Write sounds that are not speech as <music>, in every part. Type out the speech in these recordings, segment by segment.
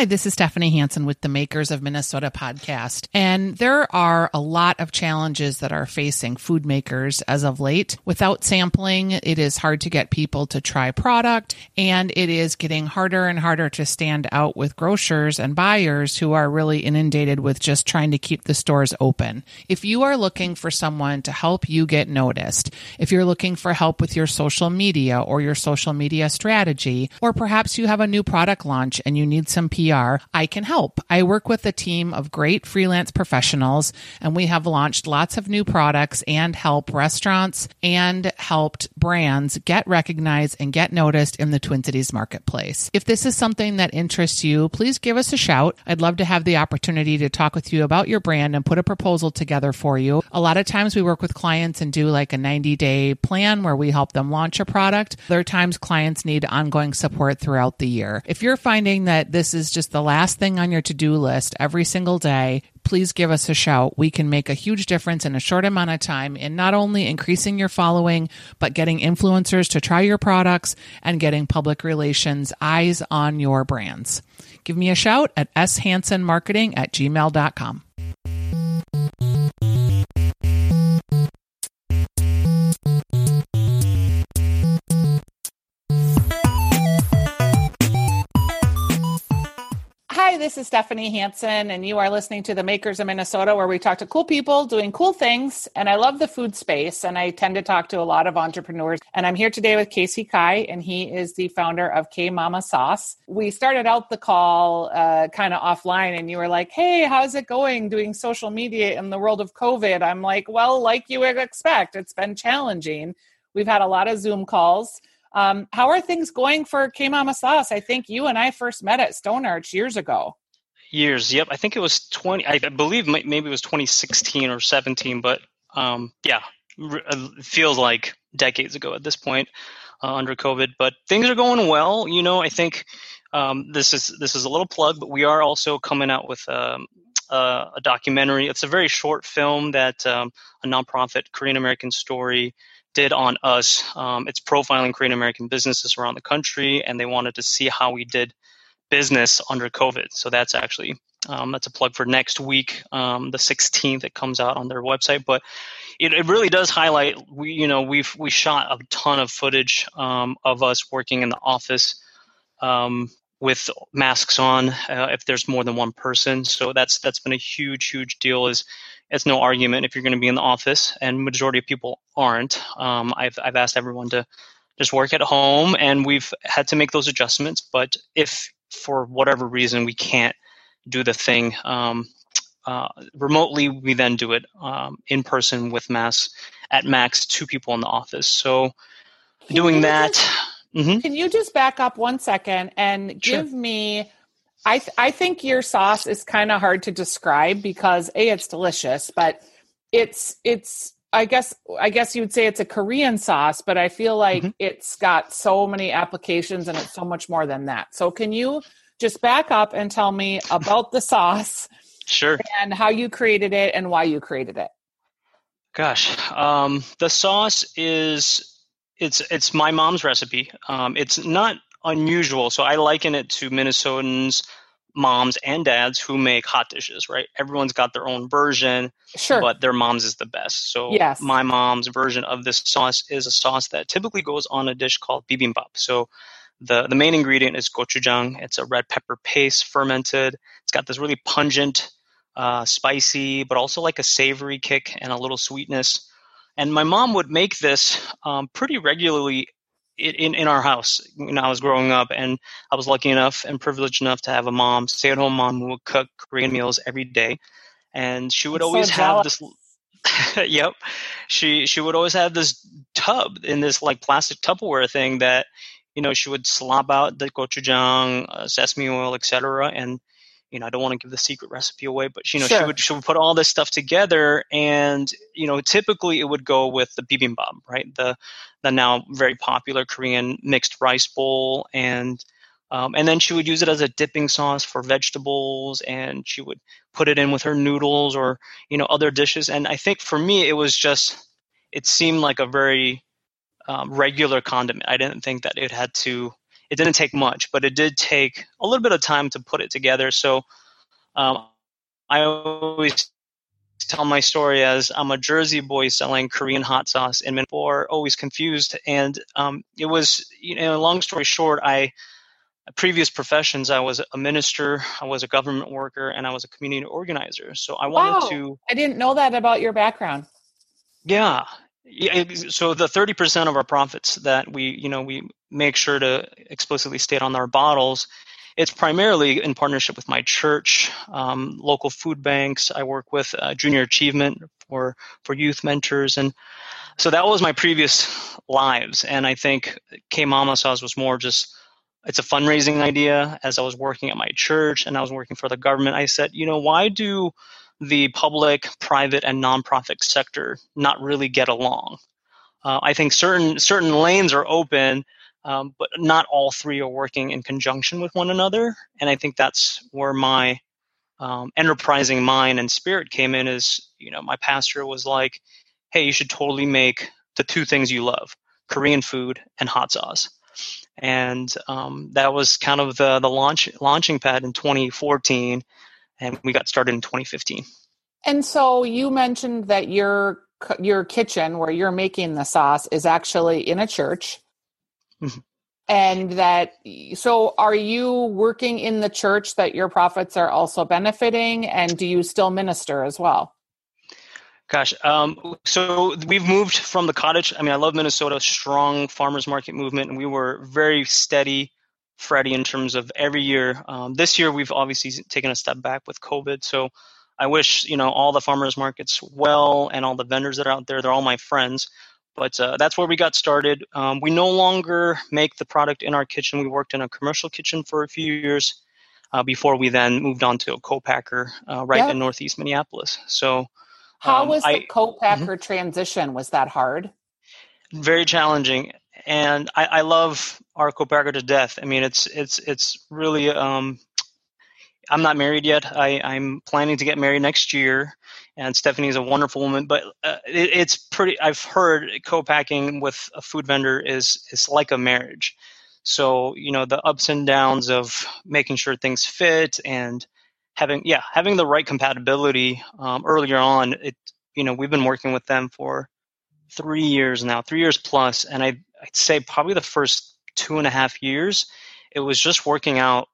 Hi, this is Stephanie Hansen with the Makers of Minnesota podcast. And there are a lot of challenges that are facing food makers as of late. Without sampling, it is hard to get people to try product, and it is getting harder and harder to stand out with grocers and buyers who are really inundated with just trying to keep the stores open. If you are looking for someone to help you get noticed, if you're looking for help with your social media or your social media strategy, or perhaps you have a new product launch and you need some PR, I can help. I work with a team of great freelance professionals and we have launched lots of new products and help restaurants and helped brands get recognized and get noticed in the Twin Cities marketplace. If this is something that interests you, please give us a shout. I'd love to have the opportunity to talk with you about your brand and put a proposal together for you. A lot of times we work with clients and do like a 90 day plan where we help them launch a product. Other times clients need ongoing support throughout the year. If you're finding that this is just the last thing on your to do list every single day, please give us a shout. We can make a huge difference in a short amount of time in not only increasing your following, but getting influencers to try your products and getting public relations eyes on your brands. Give me a shout at shansenmarketing at gmail.com. Hi, this is Stephanie Hansen, and you are listening to the Makers of Minnesota, where we talk to cool people doing cool things. And I love the food space, and I tend to talk to a lot of entrepreneurs. And I'm here today with Casey Kai, and he is the founder of K Mama Sauce. We started out the call uh, kind of offline, and you were like, "Hey, how's it going doing social media in the world of COVID?" I'm like, "Well, like you would expect, it's been challenging. We've had a lot of Zoom calls." Um, how are things going for K Mama Sauce? I think you and I first met at Stone Arch years ago. Years, yep. I think it was 20, I believe maybe it was 2016 or 17, but um, yeah, it uh, feels like decades ago at this point uh, under COVID. But things are going well. You know, I think um, this is this is a little plug, but we are also coming out with um, uh, a documentary. It's a very short film that um, a nonprofit Korean American story did on us. Um, it's profiling Korean American businesses around the country, and they wanted to see how we did business under COVID. So that's actually um, that's a plug for next week, um, the 16th. It comes out on their website, but it, it really does highlight. We you know we've we shot a ton of footage um, of us working in the office um, with masks on uh, if there's more than one person. So that's that's been a huge huge deal. Is it's no argument if you're going to be in the office, and majority of people aren't. Um, I've I've asked everyone to just work at home, and we've had to make those adjustments. But if for whatever reason we can't do the thing um, uh, remotely, we then do it um, in person with mass at max two people in the office. So doing that. Just, mm-hmm. Can you just back up one second and give sure. me I th- I think your sauce is kind of hard to describe because a it's delicious, but it's it's I guess I guess you would say it's a Korean sauce, but I feel like mm-hmm. it's got so many applications and it's so much more than that. So can you just back up and tell me about the sauce? Sure. And how you created it and why you created it. Gosh, um, the sauce is it's it's my mom's recipe. Um, it's not unusual. So I liken it to Minnesotans, moms and dads who make hot dishes, right? Everyone's got their own version, sure. but their mom's is the best. So yes. my mom's version of this sauce is a sauce that typically goes on a dish called bibimbap. So the, the main ingredient is gochujang. It's a red pepper paste fermented. It's got this really pungent, uh, spicy, but also like a savory kick and a little sweetness. And my mom would make this um, pretty regularly in, in our house when I was growing up, and I was lucky enough and privileged enough to have a mom, stay at home mom, who would cook Korean meals every day, and she would I'm always so have this. <laughs> yep, she she would always have this tub in this like plastic Tupperware thing that you know she would slop out the gochujang, uh, sesame oil, etc. And you know I don't want to give the secret recipe away, but you know sure. she would she would put all this stuff together, and you know typically it would go with the bibimbap, right? The the now very popular Korean mixed rice bowl, and um, and then she would use it as a dipping sauce for vegetables, and she would put it in with her noodles or you know other dishes. And I think for me, it was just it seemed like a very um, regular condiment. I didn't think that it had to it didn't take much, but it did take a little bit of time to put it together. So um, I always tell my story as I'm a Jersey boy selling Korean hot sauce, and people are always confused. And um, it was, you know, long story short, I previous professions, I was a minister, I was a government worker, and I was a community organizer. So I wanted wow. to. I didn't know that about your background. Yeah. Yeah. So the 30% of our profits that we, you know, we make sure to explicitly state on our bottles it's primarily in partnership with my church, um, local food banks. I work with uh, Junior Achievement for for youth mentors, and so that was my previous lives. And I think K Mama Sauce was more just it's a fundraising idea. As I was working at my church and I was working for the government, I said, you know, why do the public, private, and nonprofit sector not really get along? Uh, I think certain certain lanes are open um, but not all three are working in conjunction with one another. And I think that's where my um, enterprising mind and spirit came in. Is you know my pastor was like, "Hey, you should totally make the two things you love: Korean food and hot sauce." And um, that was kind of the the launch launching pad in 2014, and we got started in 2015. And so you mentioned that your your kitchen where you're making the sauce is actually in a church Mm-hmm. And that, so are you working in the church that your profits are also benefiting? And do you still minister as well? Gosh, um, so we've moved from the cottage. I mean, I love Minnesota, strong farmers market movement, and we were very steady, Freddie, in terms of every year. Um, this year, we've obviously taken a step back with COVID. So I wish you know all the farmers markets well, and all the vendors that are out there. They're all my friends. But uh, that's where we got started. Um, we no longer make the product in our kitchen. We worked in a commercial kitchen for a few years uh, before we then moved on to a co-packer uh, right yep. in Northeast Minneapolis. So, how um, was the I, co-packer mm-hmm. transition? Was that hard? Very challenging, and I, I love our co-packer to death. I mean, it's it's it's really. Um, I'm not married yet. I, I'm planning to get married next year and Stephanie is a wonderful woman. But uh, it, it's pretty. I've heard co-packing with a food vendor is is like a marriage. So you know the ups and downs of making sure things fit and having yeah having the right compatibility um, earlier on. It you know we've been working with them for three years now, three years plus, and I I'd say probably the first two and a half years, it was just working out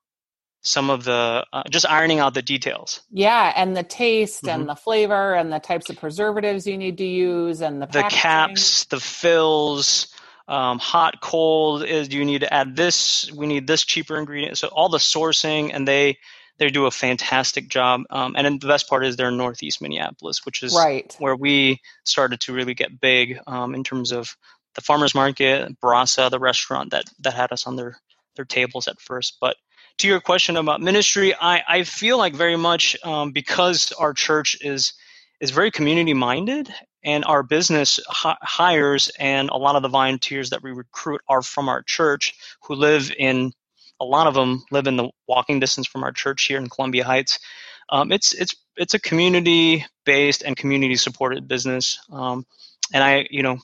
some of the uh, just ironing out the details. Yeah, and the taste mm-hmm. and the flavor and the types of preservatives you need to use and the the caps, the fills, um, hot, cold. Is do you need to add this? We need this cheaper ingredient. So all the sourcing, and they they do a fantastic job. Um, and then the best part is they're in Northeast Minneapolis, which is right. where we started to really get big um, in terms of the farmers market, Brasa, the restaurant that that had us on their their tables at first, but to your question about ministry, I, I feel like very much um, because our church is is very community minded and our business hi- hires and a lot of the volunteers that we recruit are from our church who live in a lot of them live in the walking distance from our church here in Columbia Heights. Um, it's it's it's a community based and community supported business, um, and I you know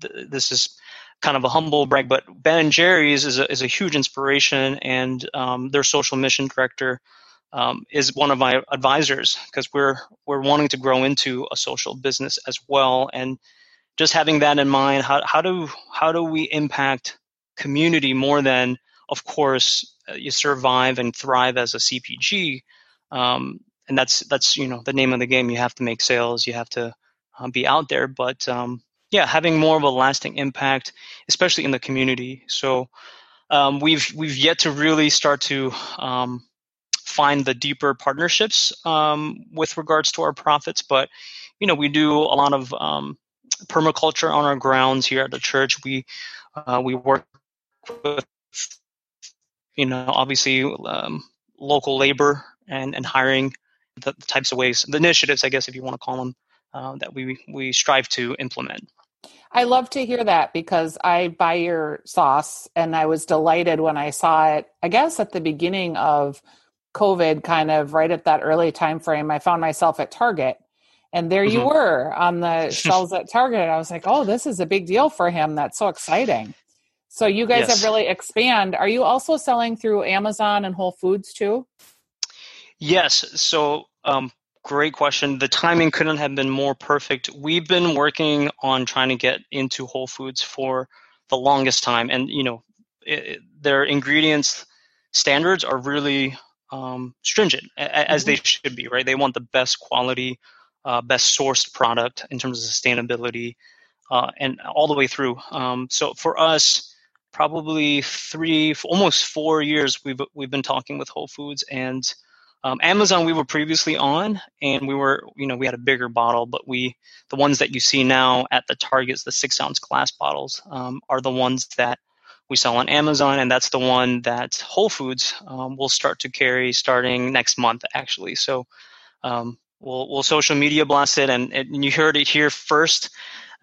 th- this is kind of a humble brag, but Ben and Jerry's is a, is a huge inspiration, and um, their social mission director um, is one of my advisors because we're we're wanting to grow into a social business as well, and just having that in mind, how how do how do we impact community more than, of course, uh, you survive and thrive as a CPG, um, and that's that's you know the name of the game. You have to make sales, you have to uh, be out there, but um, yeah, having more of a lasting impact, especially in the community. So um, we've we've yet to really start to um, find the deeper partnerships um, with regards to our profits, but you know we do a lot of um, permaculture on our grounds here at the church. We uh, we work with you know obviously um, local labor and and hiring the, the types of ways the initiatives I guess if you want to call them uh, that we we strive to implement. I love to hear that because I buy your sauce and I was delighted when I saw it. I guess at the beginning of COVID, kind of right at that early time frame, I found myself at Target. And there mm-hmm. you were on the <laughs> shelves at Target. I was like, oh, this is a big deal for him. That's so exciting. So you guys Yes. have really expand. Are you also selling through Amazon and Whole Foods too? Yes. So, um, great question. The timing couldn't have been more perfect. We've been working on trying to get into Whole Foods for the longest time, and you know, it, their ingredients standards are really um, stringent, as they should be. Right? They want the best quality, uh, best sourced product in terms of sustainability, uh, and all the way through. Um, so for us. Probably three, almost four years. We've we've been talking with Whole Foods, and um, Amazon we were previously on, and we were, you know, we had a bigger bottle, but we, the ones that you see now at the Targets, the six ounce glass bottles, um, are the ones that we sell on Amazon, and that's the one that Whole Foods um, will start to carry starting next month, actually. So um, we'll we'll social media blast it, and, and you heard it here first.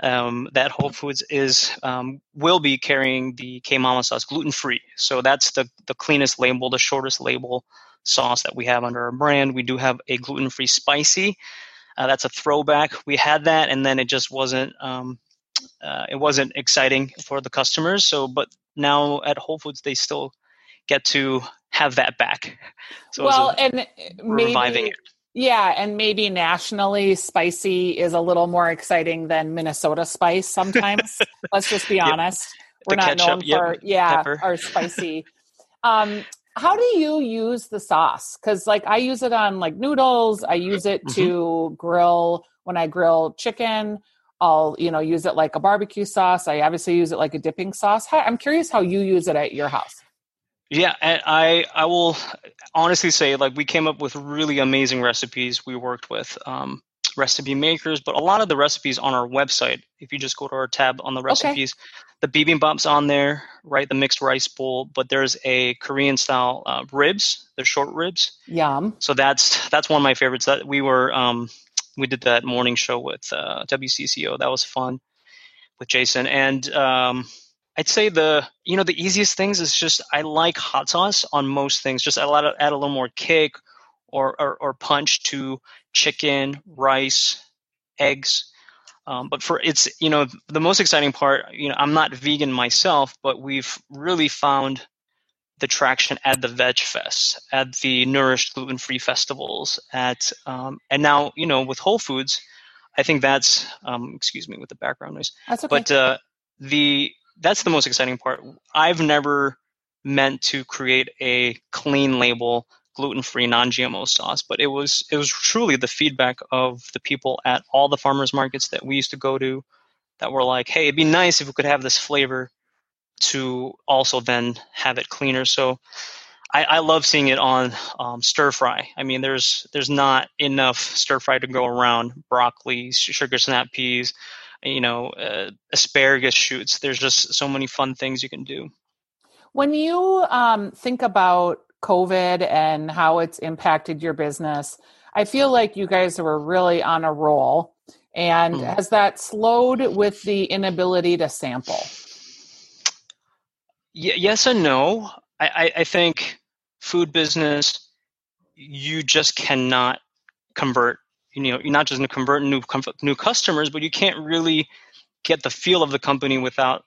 Um, that Whole Foods is um, will be carrying the K Mama sauce gluten free. So that's the the cleanest label, the shortest label sauce that we have under our brand. We do have a gluten free spicy. Uh, that's a throwback. We had that, and then it just wasn't um, uh, it wasn't exciting for the customers. So, but now at Whole Foods, they still get to have that back. <laughs> So well, and reviving maybe it. yeah, and maybe nationally, spicy is a little more exciting than Minnesota spice. Sometimes, <laughs> let's just be Yep. honest. We're The not ketchup, known yep, for yeah pepper. our spicy. <laughs> um, how do you use the sauce? Because like I use it on like noodles. I use it Mm-hmm. to grill when I grill chicken. I'll you know use it like a barbecue sauce. I obviously use it like a dipping sauce. How, I'm curious how you use it at your house. Yeah, and I I will honestly say like we came up with really amazing recipes. We worked with um, recipe makers, but a lot of the recipes on our website. If you just go to our tab on the recipes, the bibimbap's on there, right? The mixed rice bowl, but there's a Korean style uh, ribs, the short ribs. Yum. So that's that's one of my favorites. That we were um, we did that morning show with uh, WCCO. That was fun with Jason, and um, I'd say the you know the easiest things is just I like hot sauce on most things. Just add a, lot of, add a little more kick or, or or punch to chicken, rice, eggs. Um, but for it's you know the most exciting part. You know I'm not vegan myself, but we've really found the traction at the Veg Fest, at the Nourished Gluten Free festivals, at um, and now you know with Whole Foods, I think that's um, excuse me with the background noise, That's okay. but uh, the that's the most exciting part. I've never meant to create a clean label gluten free non-GMO sauce, but it was it was truly the feedback of the people at all the farmers markets that we used to go to that were like, hey, it'd be nice if we could have this flavor to also then have it cleaner. So I, I love seeing it on um, stir fry. I mean, there's there's not enough stir fry to go around. Broccoli, sugar snap peas, you know, uh, asparagus shoots. There's just so many fun things you can do. When you um, think about COVID and how it's impacted your business, I feel like you guys were really on a roll. And Mhm. has that slowed with the inability to sample? Y- yes and no. I, I, I think food business, you just cannot convert. You know, you're not just going to convert new com- new customers, but you can't really get the feel of the company without.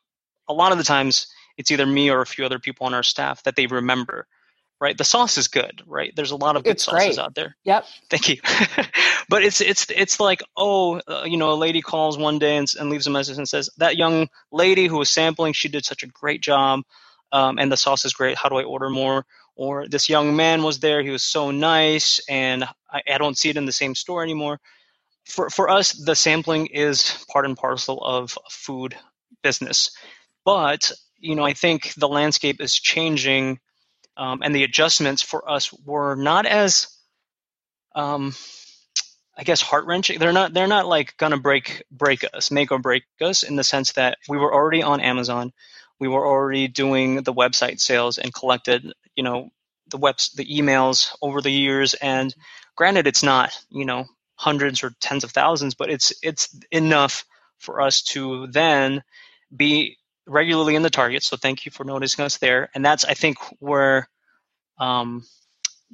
A lot of the times, it's either me or a few other people on our staff that they remember. Right, the sauce is good. Right, there's a lot of good It's sauces great. out there. Yep. Thank you. <laughs> but it's it's it's like oh, uh, you know, a lady calls one day and, and leaves a message and says that young lady who was sampling, she did such a great job, um, and the sauce is great. How do I order more? Or this young man was there, he was so nice, and I, I don't see it in the same store anymore. For for us, the sampling is part and parcel of food business, but you know, I think the landscape is changing um, and the adjustments for us were not as um, I guess heart wrenching. They're not they're not like gonna break break us, make or break us in the sense that we were already on Amazon, we were already doing the website sales and collected you know the webs the emails over the years. And granted, it's not you know hundreds or tens of thousands, but it's it's enough for us to then be regularly in the target. So thank you for noticing us there. And that's I think where um,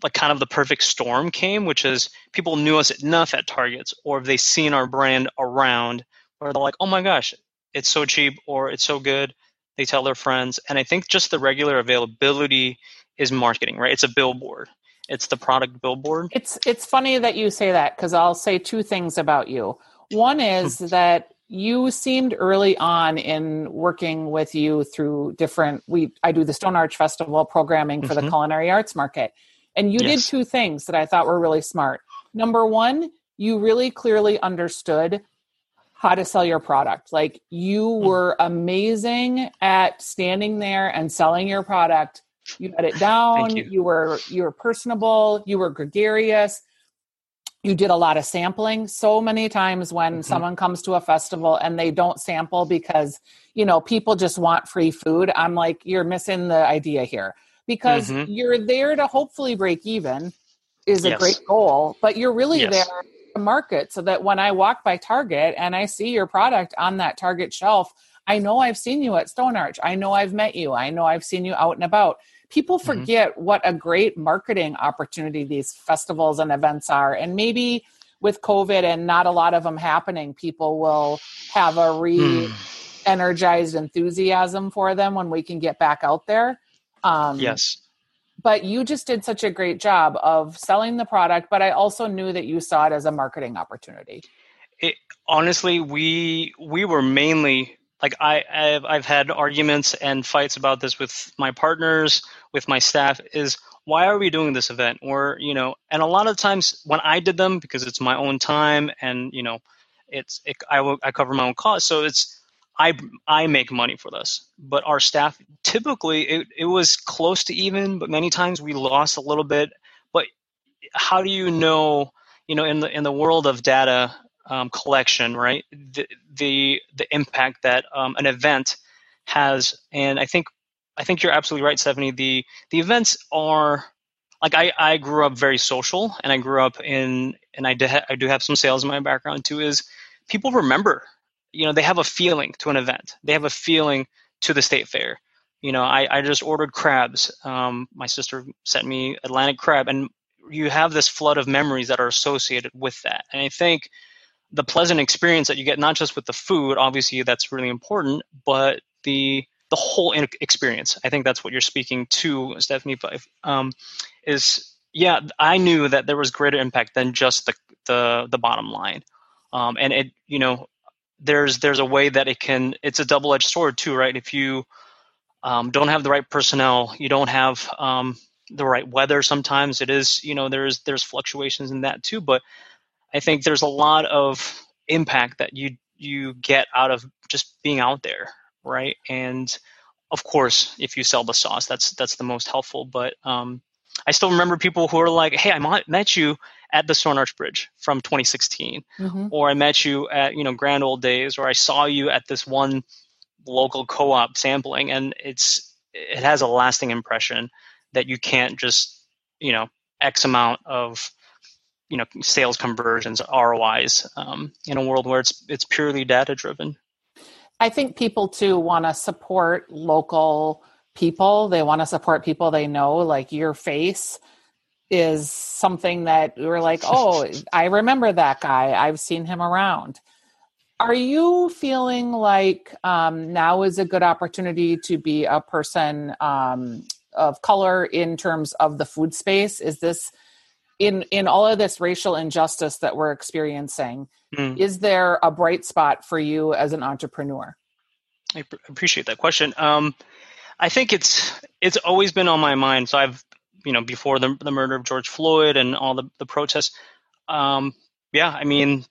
like kind of the perfect storm came, which is people knew us enough at Targets, or they seen our brand around, where they're like, "Oh my gosh, it's so cheap," or "It's so good." they tell their friends, and I think just the regular availability is marketing, right? It's a billboard. It's the product billboard. It's it's funny that you say that because I'll say two things about you. One is <laughs> that you seemed early on in working with you through different we I do the Stone Arch Festival programming for mm-hmm. the culinary arts market. And you yes. did two things that I thought were really smart. Number one, you really clearly understood how to sell your product. Like you hmm. were amazing at standing there and selling your product. You had it <sighs> down. you. you were you were personable. You were gregarious. You did a lot of sampling. So many times when mm-hmm. someone comes to a festival and they don't sample because you know people just want free food, I'm like, you're missing the idea here because mm-hmm. you're there to hopefully break even is a yes. great goal, but you're really yes. there market so that when I walk by Target and I see your product on that Target shelf, I know I've seen you at Stone Arch. I know I've met you. I know I've seen you out and about. People mm-hmm. forget mm-hmm. what a great marketing opportunity these festivals and events are. And maybe with COVID and not a lot of them happening, people will have a re energized enthusiasm for them when we can get back out there. Um, yes but you just did such a great job of selling the product but i also knew that you saw it as a marketing opportunity it, honestly we we were mainly like I I've, I've had arguments and fights about this with my partners with my staff is why are we doing this event or you know and a lot of times when i did them because it's my own time and you know it's it, I, I cover my own costs so it's I I make money for this, but our staff typically it, it was close to even, but many times we lost a little bit. But how do you know? You know, in the in the world of data um, collection, right? The the the impact that um, an event has, and I think I think you're absolutely right, Stephanie. The the events are like I, I grew up very social, and I grew up in and I, de- I do have some sales in my background too. Is people remember you know they have a feeling to an event they have a feeling to the state fair you know i, I just ordered crabs um, my sister sent me atlantic crab and you have this flood of memories that are associated with that and i think the pleasant experience that you get not just with the food obviously that's really important but the the whole experience i think that's what you're speaking to stephanie um, is yeah i knew that there was greater impact than just the the, the bottom line um, and it you know there's there's a way that it can it's a double edged sword too, right? If you um, don't have the right personnel, you don't have um, the right weather. Sometimes it is you know there's there's fluctuations in that too, but I think there's a lot of impact that you you get out of just being out there, right? And of course, if you sell the sauce, that's that's the most helpful. But um, I still remember people who are like, "Hey, I met you at the Stone Arch Bridge from 2016, mm-hmm. or I met you at you know Grand Old Days, or I saw you at this one local co-op sampling, and it's it has a lasting impression that you can't just you know X amount of you know sales conversions ROIs um, in a world where it's it's purely data driven. I think people too want to support local people. They want to support people they know, like your face is something that we're like, oh, I remember that guy. I've seen him around. Are you feeling like um, now is a good opportunity to be a person um, of color in terms of the food space? Is this in in all of this racial injustice that we're experiencing? Mm. Is there a bright spot for you as an entrepreneur? I appreciate that question. Um, I think it's it's always been on my mind. So I've you know before the the murder of George Floyd and all the the protests. Um, yeah, I mean,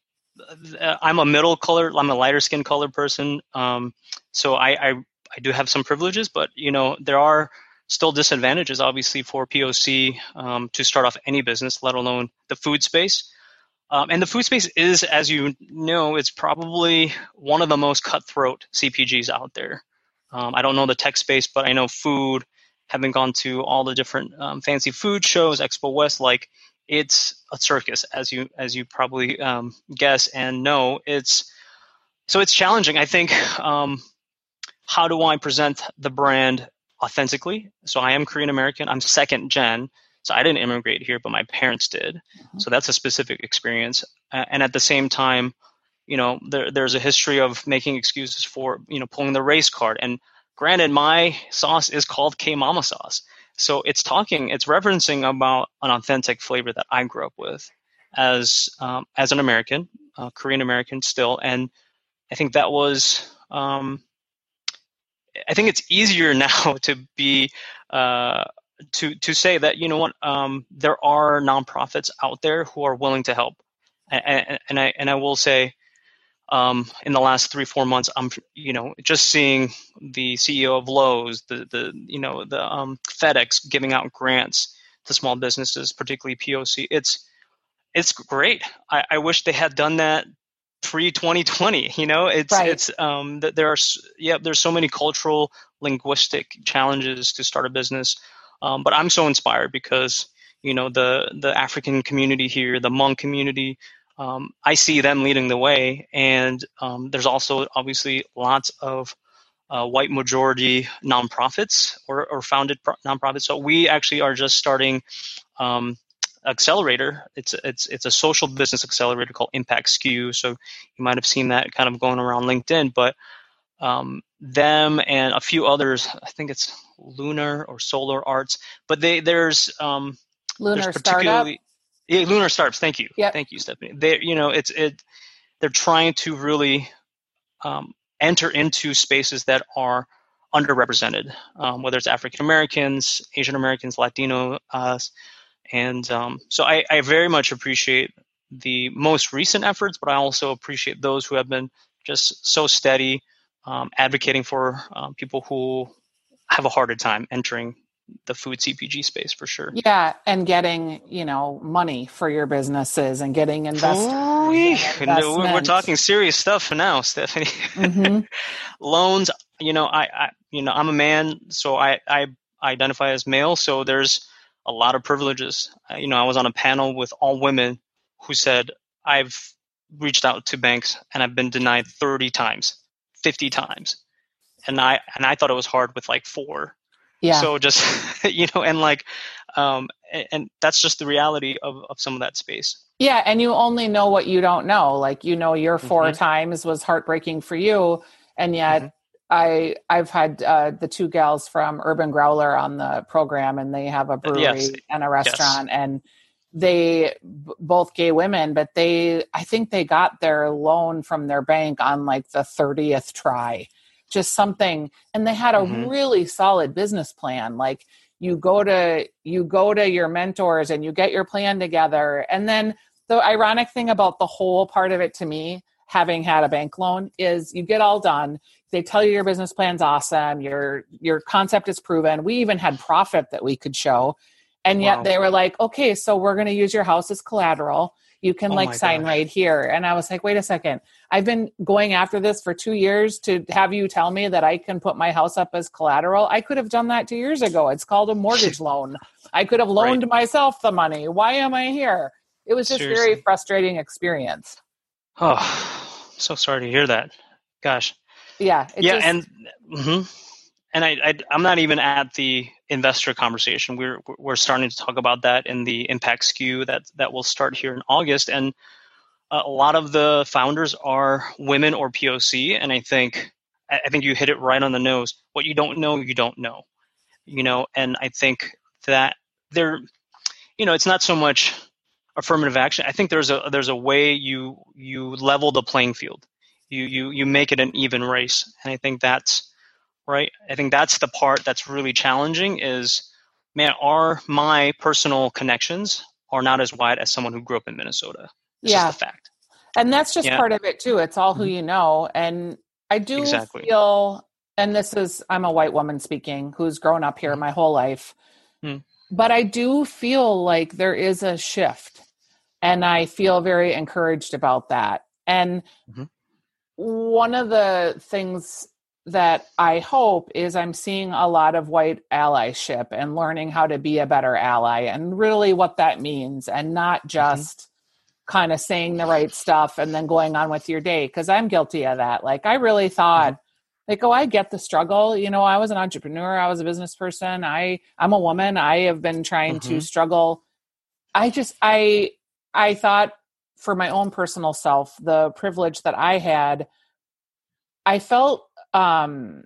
I'm a middle color. I'm a lighter skin color person. Um, so I, I I do have some privileges, but you know there are still disadvantages obviously for POC um, to start off any business, let alone the food space. Um, and the food space is, as you know, it's probably one of the most cutthroat CPGs out there. Um, I don't know the tech space, but I know food having gone to all the different um, fancy food shows, Expo West, like it's a circus, as you as you probably um, guess and know. It's so it's challenging. I think um, how do I present the brand authentically? So I am Korean American. I'm second gen. So I didn't immigrate here, but my parents did. Mm-hmm. So that's a specific experience. Uh, and at the same time, you know, there, there's a history of making excuses for, you know, pulling the race card. And granted, my sauce is called K Mama sauce. So it's talking, it's referencing about an authentic flavor that I grew up with as um, as an American, uh, Korean American still, and I think that was. Um, I think it's easier <laughs> now to be uh, to to say that you know what um, there are nonprofits out there who are willing to help, and, and I and I will say um, in the last three four months i'm you know just seeing the ceo of Lowe's the the you know the um, fedex giving out grants to small businesses particularly poc it's it's great. I, I wish they had done that pre 2020 you know it's right. it's um there are yeah there's so many cultural linguistic challenges to start a business um, but i'm so inspired because you know the the african community here the Hmong community um, I see them leading the way. And um, there's also obviously lots of uh, white majority nonprofits or, or founded pro- nonprofits. So we actually are just starting um, accelerator. It's it's it's a social business accelerator called Impact Skew. So you might have seen that kind of going around LinkedIn, but um, them and a few others. I think it's Lunar or Solar Arts, but they there's um, Lunar there's Startup. Yeah, lunar startups. Thank you. Yep. Thank you, Stephanie. They, you know, it's it. They're trying to really um, enter into spaces that are underrepresented, um, whether it's African Americans, Asian Americans, Latino, uh, and um, so I, I very much appreciate the most recent efforts, but I also appreciate those who have been just so steady, um, advocating for um, people who have a harder time entering the food CPG space for sure. Yeah, and getting you know money for your businesses and getting investors. We're talking serious stuff now, Stephanie. Mm-hmm. <laughs> Loans. You know, I, I, you know, I'm a man, so I, I identify as male. So there's a lot of privileges. You know, I was on a panel with all women who said I've reached out to banks and I've been denied 30 times, 50 times, and I and I thought it was hard with like four yeah. So just <laughs> you know, and like, um, and, and that's just the reality of of some of that space. Yeah, and you only know what you don't know. Like you know, your 4 mm-hmm. times was heartbreaking for you, and yet. Mm-hmm. I I've had uh, the two gals from Urban Growler on the program, and they have a brewery yes. and a restaurant, yes. and they b- both gay women, but they I think they got their loan from their bank on like the thirtieth try just something and they had a mm-hmm. really solid business plan like you go to you go to your mentors and you get your plan together and then the ironic thing about the whole part of it to me having had a bank loan is you get all done they tell you your business plan's awesome your your concept is proven. We even had profit that we could show. And yet wow. they were like okay so we're going to use your house as collateral. You can oh like sign gosh. right here. And i was like wait a second. I've been going after this for two years to have you tell me that i can put my house up as collateral. I could have done that two years ago. It's called a mortgage <laughs> loan. I could have loaned right. myself the money. Why am i here? It was just Seriously. very frustrating experience. Oh so sorry to hear that. Gosh yeah yeah just, and mm-hmm and I, I am not even at the investor conversation. We're we're starting to talk about that in the impact skew that that will start here in August, and a lot of the founders are women or POC, and I think I think you hit it right on the nose. What you don't know, you don't know, you know, and I think that there, you know, it's not so much affirmative action. I think there's a there's a way you you level the playing field. You you you make it an even race, and I think that's right? I think that's the part that's really challenging is man, are my personal connections are not as wide as someone who grew up in Minnesota. It's yeah. just a fact. And that's just yeah. part of it too. It's all who mm-hmm. you know. And I do exactly. feel and this is I'm a white woman speaking who's grown up here mm-hmm. my whole life. Mm-hmm. But I do feel like there is a shift. And I feel very encouraged about that. And mm-hmm. One of the things that I hope is I'm seeing a lot of white allyship and learning how to be a better ally and really what that means and not mm-hmm. just mm-hmm. kind of saying the right stuff and then going on with your day because I'm guilty of that. Like I really thought mm-hmm. like oh I get the struggle, you know, I was an entrepreneur, I was a business person. I I'm a woman. I have been trying mm-hmm. to struggle. I just I I thought for my own personal self, the privilege that I had I felt um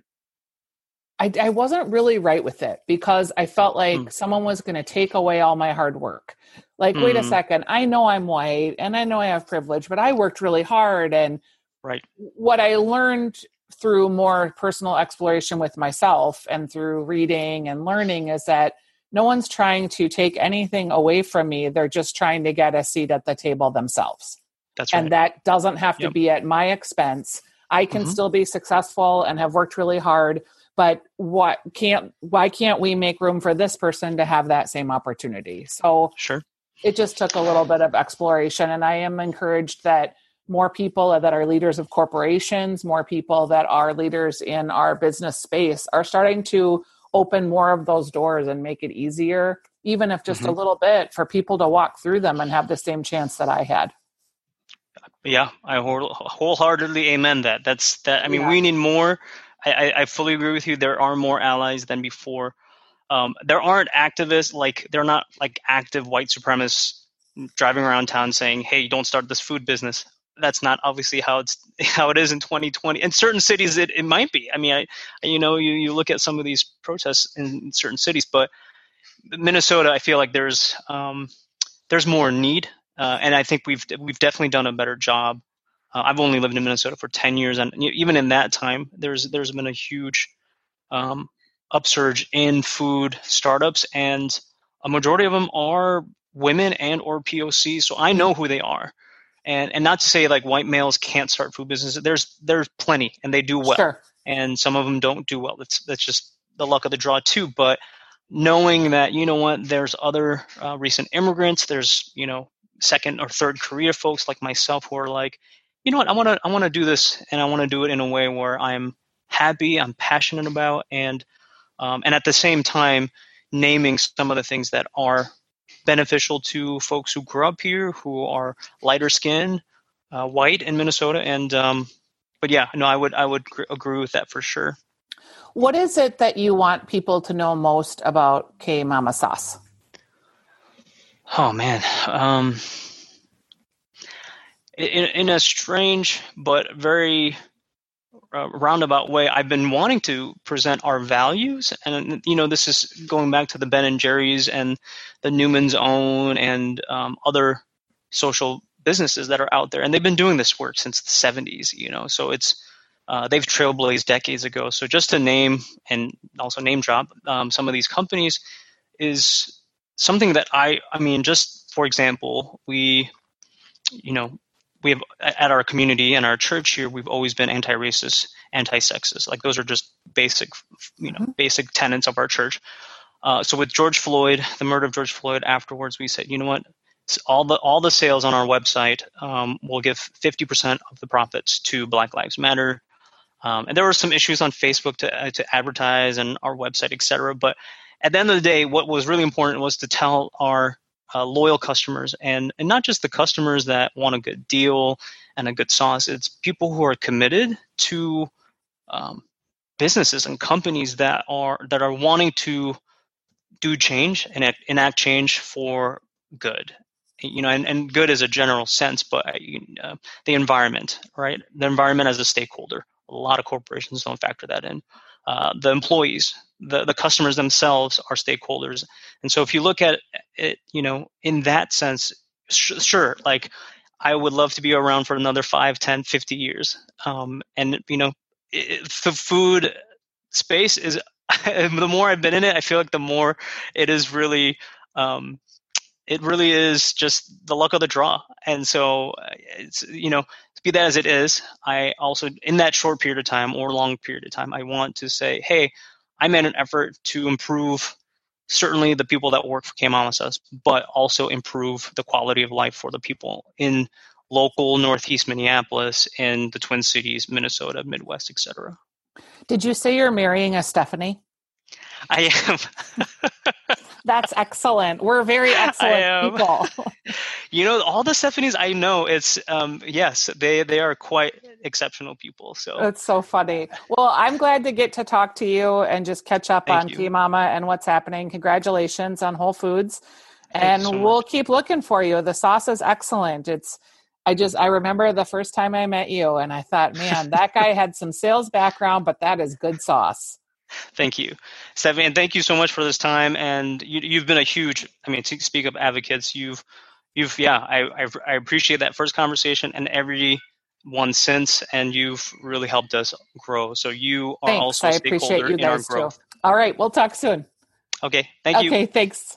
I, I wasn't really right with it because I felt like mm. someone was going to take away all my hard work. Like, mm. wait a hmm. second, I know I'm white and I know I have privilege, but I worked really hard. And right. what I learned through more personal exploration with myself and through reading and learning is that no one's trying to take anything away from me. They're just trying to get a seat at the table themselves. That's right. And that doesn't have to yep. be at my expense. I can mm-hmm. still be successful and have worked really hard, but what can't why can't we make room for this person to have that same opportunity? So Sure. It just took a little bit of exploration and I am encouraged that more people that are leaders of corporations, more people that are leaders in our business space are starting to open more of those doors and make it easier, even if just mm-hmm. a little bit, for people to walk through them and have the same chance that I had. Yeah, I wholeheartedly amen that. That's that. I mean, yeah. we need more. I, I, fully agree with you. There are more allies than before. Um, there aren't activists like they're not like active white supremacists driving around town saying, "Hey, don't start this food business." That's not obviously how it's <laughs> how it is in 2020. In certain cities, it, it might be. I mean, I you know you you look at some of these protests in certain cities, but Minnesota, I feel like there's um, there's more need uh, and I think we've we've definitely done a better job. Uh, I've only lived in Minnesota for ten years, and even in that time, there's there's been a huge um, upsurge in food startups, and a majority of them are women and or POC. So I know who they are, and and not to say like white males can't start food businesses. There's there's plenty, and they do well, sure. and some of them don't do well. That's that's just the luck of the draw too. But knowing that you know what, there's other uh, recent immigrants. There's you know second or third career folks like myself who are like, you know what, I want to I want to do this and I want to do it in a way where I'm happy, I'm passionate about, and um, and at the same time naming some of the things that are beneficial to folks who grew up here, who are lighter skin, uh, white in Minnesota, and um, but yeah, no, I would I would agree with that for sure. What is it that you want people to know most about K Mama Sauce? Oh man, um, in in a strange but very uh, roundabout way, I've been wanting to present our values, and you know, this is going back to the Ben and Jerry's and the Newman's Own and um, other social businesses that are out there, and they've been doing this work since the '70s. You know, so it's uh, they've trailblazed decades ago. So just to name and also name drop um, some of these companies is something that I, I mean, just for example, we, you know, we have at our community and our church here, we've always been anti-racist, anti-sexist. Like those are just basic, you know, mm-hmm. basic tenets of our church. Uh, so with George Floyd, the murder of George Floyd, afterwards we said, you know what, all the all the sales on our website um, will give 50% of the profits to Black Lives Matter. Um, and there were some issues on Facebook to uh, to advertise and our website, et cetera. But at the end of the day, what was really important was to tell our uh, loyal customers and, and not just the customers that want a good deal and a good sauce. It's people who are committed to um, businesses and companies that are that are wanting to do change and enact change for good. You know, and, and good is a general sense, but uh, the environment, right? The environment as a stakeholder. A lot of corporations don't factor that in. Uh, the employees, the, the customers themselves are stakeholders. And so if you look at it, you know, in that sense, sh- sure, like I would love to be around for another 5, 10, 50 years. Um, and, you know, it, the food space is, <laughs> the more I've been in it, I feel like the more it is really, um, it really is just the luck of the draw. And so uh, it's, you know, be that as it is, I also, in that short period of time or long period of time, I want to say, hey, I made an effort to improve certainly the people that work for KMAMA but also improve the quality of life for the people in local Northeast Minneapolis and the Twin Cities, Minnesota, Midwest, etc. Did you say you're marrying a Stephanie? I am. <laughs> That's excellent. We're very <laughs> excellent people. <laughs> <laughs> you know, all the Stephanies I know, it's um, yes, they they are quite exceptional people. So it's so funny. Well, I'm glad to get to talk to you and just catch up Thank on K Mama and what's happening. Congratulations on Whole Foods, and so we'll keep looking for you. The sauce is excellent. It's I just I remember the first time I met you, and I thought, man, that guy had some sales background, but that is good sauce. Thank you, Stephanie, and thank you so much for this time. And you, have been a huge, I mean, to speak of advocates, you've, you've, yeah, I, I, I appreciate that first conversation and every one since, and you've really helped us grow. So you are thanks. also a you in our growth. Too. All right, we'll talk soon. Okay, thank you. Okay, thanks.